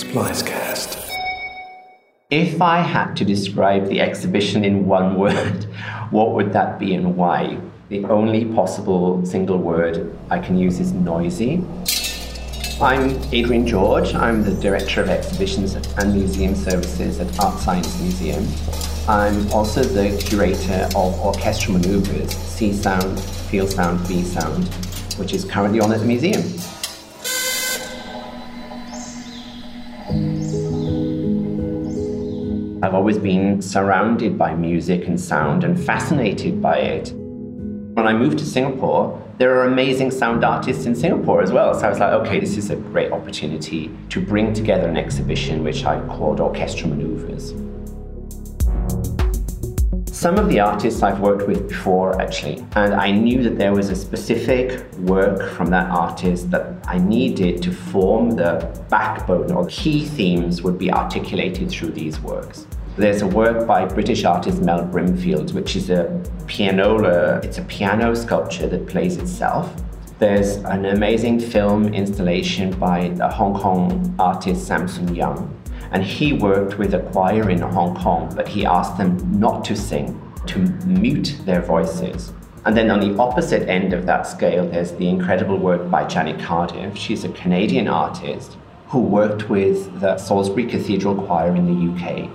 Splicecast. If I had to describe the exhibition in one word, what would that be and why? The only possible single word I can use is noisy. I'm Adrian George. I'm the Director of Exhibitions and Museum Services at Art Science Museum. I'm also the curator of orchestral maneuvers, see sound, feel sound, be sound, which is currently on at the museum. I've always been surrounded by music and sound and fascinated by it. When I moved to Singapore, there are amazing sound artists in Singapore as well. So I was like, okay, this is a great opportunity to bring together an exhibition which I called Orchestra Maneuvers. Some of the artists I've worked with before, actually, and I knew that there was a specific work from that artist that I needed to form the backbone or key themes would be articulated through these works. There's a work by British artist Mel Brimfield, which is a pianola. Uh, it's a piano sculpture that plays itself. There's an amazing film installation by the Hong Kong artist Samson Young. And he worked with a choir in Hong Kong, but he asked them not to sing, to mute their voices. And then on the opposite end of that scale, there's the incredible work by Janet Cardiff. She's a Canadian artist who worked with the Salisbury Cathedral Choir in the UK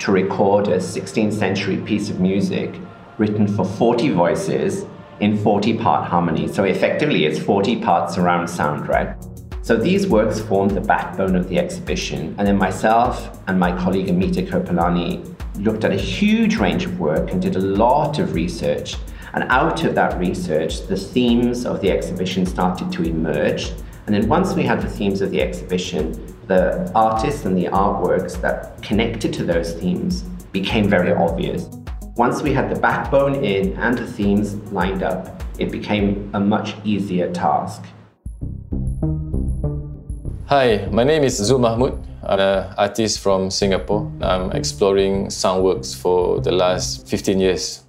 to record a 16th century piece of music written for 40 voices in 40 part harmony. So effectively, it's 40 parts surround sound, right? So these works formed the backbone of the exhibition. And then myself and my colleague Amita Kopalani looked at a huge range of work and did a lot of research. And out of that research, the themes of the exhibition started to emerge. And then once we had the themes of the exhibition, the artists and the artworks that connected to those themes became very obvious. Once we had the backbone in and the themes lined up, it became a much easier task. Hi, my name is Zul Mahmod. I'm an artist from Singapore. I'm exploring soundworks for the last 15 years.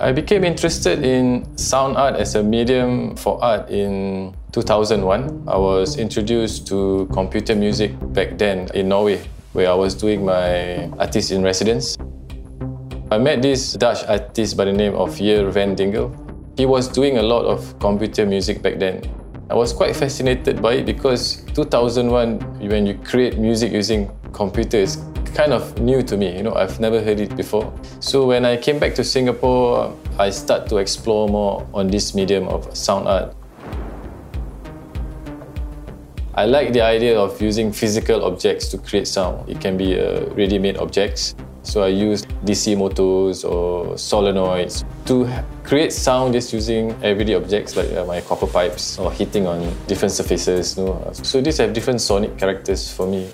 I became interested in sound art as a medium for art in 2001. I was introduced to computer music back then in Norway, where I was doing my artist in residence. I met this Dutch artist by the name of Jur van Dingel. He was doing a lot of computer music back then. I was quite fascinated by it because 2001, when you create music using computers, kind of new to me. You know, I've never heard it before. So when I came back to Singapore, I start to explore more on this medium of sound art. I like the idea of using physical objects to create sound. It can be uh, ready-made objects. So I use DC motors or solenoids to create sound just using everyday objects like uh, my copper pipes or hitting on different surfaces. You know? So these have different sonic characters for me.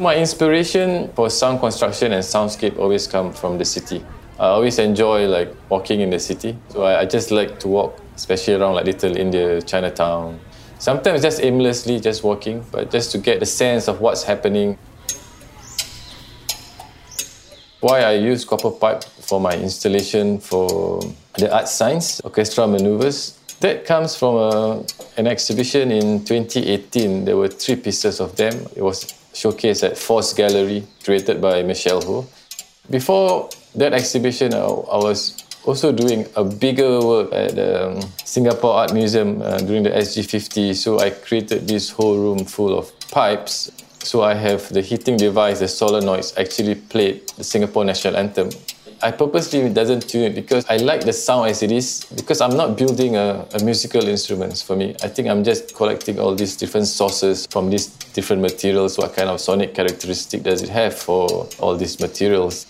My inspiration for sound construction and soundscape always come from the city. I always enjoy like walking in the city. So I, I just like to walk, especially around like Little India, Chinatown. Sometimes just aimlessly, just walking, but just to get the sense of what's happening. Why I use copper pipe for my installation for the art science orchestra maneuvers. That comes from a, an exhibition in 2018. There were three pieces of them. It was showcase at Force Gallery, created by Michelle Ho. Before that exhibition, I, I was also doing a bigger work at the um, Singapore Art Museum uh, during the SG50. So I created this whole room full of pipes. So I have the heating device, the solenoids, actually played the Singapore National Anthem I purposely doesn't tune it because I like the sound as it is because I'm not building a, a musical instruments for me. I think I'm just collecting all these different sources from these different materials. What kind of sonic characteristic does it have for all these materials?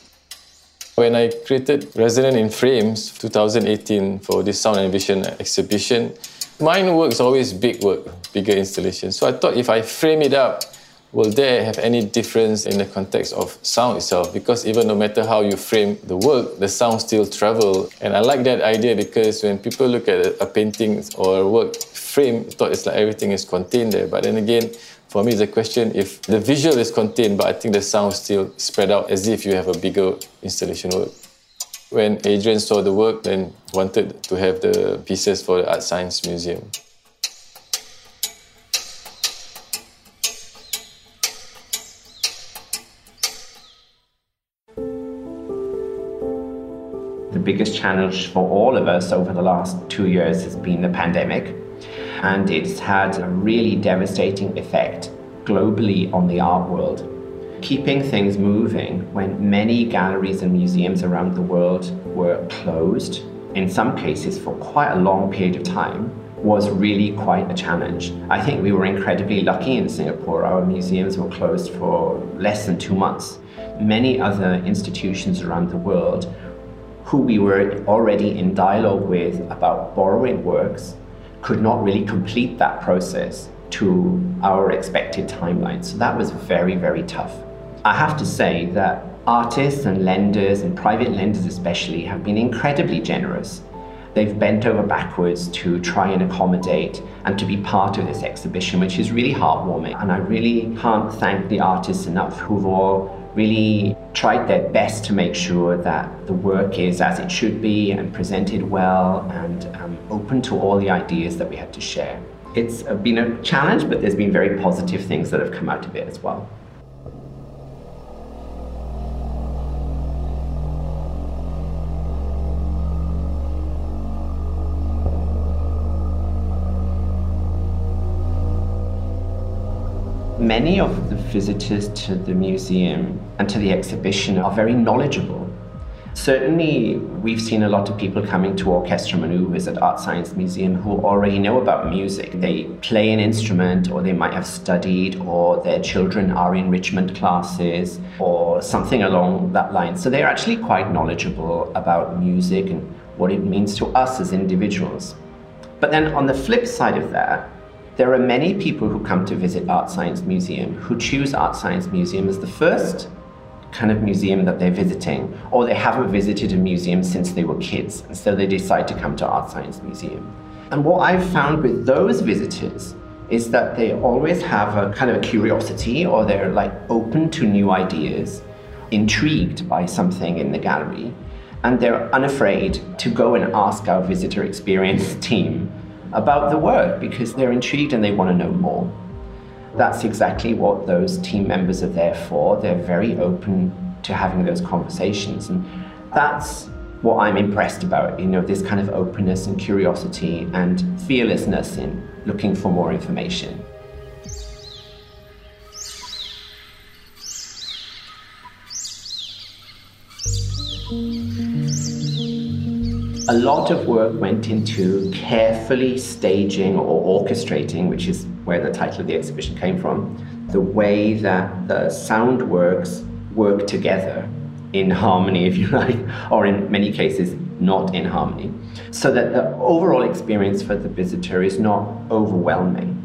When I created Resonant in Frames 2018 for this Sound and Vision exhibition, mine work is always big work, bigger installation. So I thought if I frame it up will there have any difference in the context of sound itself? Because even no matter how you frame the work, the sound still travel. And I like that idea because when people look at a painting or a work frame, thought it's like everything is contained there. But then again, for me, a question if the visual is contained, but I think the sound still spread out as if you have a bigger installation work. When Adrian saw the work, then wanted to have the pieces for the Art Science Museum. Biggest challenge for all of us over the last two years has been the pandemic. And it's had a really devastating effect globally on the art world. Keeping things moving when many galleries and museums around the world were closed, in some cases for quite a long period of time, was really quite a challenge. I think we were incredibly lucky in Singapore. Our museums were closed for less than two months. Many other institutions around the world who we were already in dialogue with about borrowing works could not really complete that process to our expected timeline. So that was very, very tough. I have to say that artists and lenders, and private lenders especially, have been incredibly generous they've bent over backwards to try and accommodate and to be part of this exhibition, which is really heartwarming. And I really can't thank the artists enough who've all really tried their best to make sure that the work is as it should be and presented well and um, open to all the ideas that we had to share. It's been a challenge, but there's been very positive things that have come out of it as well. Many of the visitors to the museum and to the exhibition are very knowledgeable. Certainly, we've seen a lot of people coming to Orchestra Manoeuvres at Art Science Museum who already know about music. They play an instrument, or they might have studied, or their children are in enrichment classes, or something along that line. So they're actually quite knowledgeable about music and what it means to us as individuals. But then on the flip side of that, there are many people who come to visit Art Science Museum who choose Art Science Museum as the first kind of museum that they're visiting, or they haven't visited a museum since they were kids, and so they decide to come to Art Science Museum. And what I've found with those visitors is that they always have a kind of a curiosity, or they're like open to new ideas, intrigued by something in the gallery, and they're unafraid to go and ask our visitor experience team about the work because they're intrigued and they want to know more. That's exactly what those team members are there for. They're very open to having those conversations. And that's what I'm impressed about, you know, this kind of openness and curiosity and fearlessness in looking for more information. A lot of work went into carefully staging or orchestrating, which is where the title of the exhibition came from, the way that the sound works work together in harmony, if you like, or in many cases, not in harmony, so that the overall experience for the visitor is not overwhelming.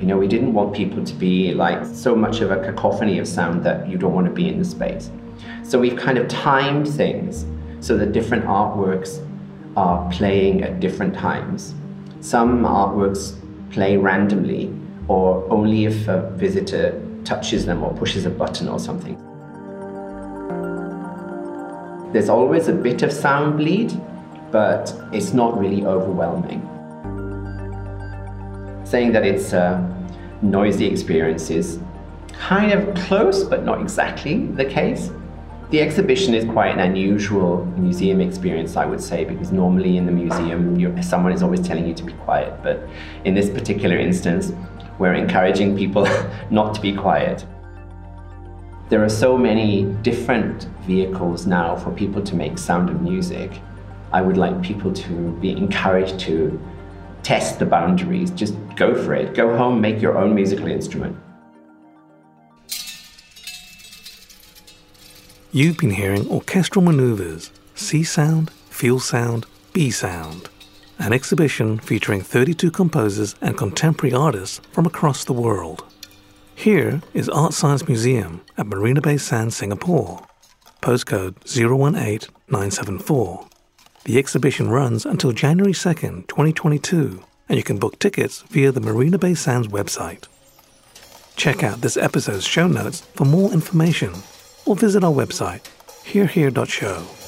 You know, we didn't want people to be like so much of a cacophony of sound that you don't want to be in the space. So we've kind of timed things so that different artworks are playing at different times. Some artworks play randomly or only if a visitor touches them or pushes a button or something. There's always a bit of sound bleed, but it's not really overwhelming. Saying that it's a noisy experience is kind of close, but not exactly the case. The exhibition is quite an unusual museum experience, I would say, because normally in the museum, someone is always telling you to be quiet. But in this particular instance, we're encouraging people not to be quiet. There are so many different vehicles now for people to make sound and music. I would like people to be encouraged to test the boundaries. Just go for it. Go home, make your own musical instrument. You've been hearing orchestral maneuvers, see sound, feel sound, be sound, an exhibition featuring 32 composers and contemporary artists from across the world. Here is Art Science Museum at Marina Bay Sands, Singapore, postcode 018974. The exhibition runs until January 2nd, 2022, and you can book tickets via the Marina Bay Sands website. Check out this episode's show notes for more information or visit our website, herehere.show.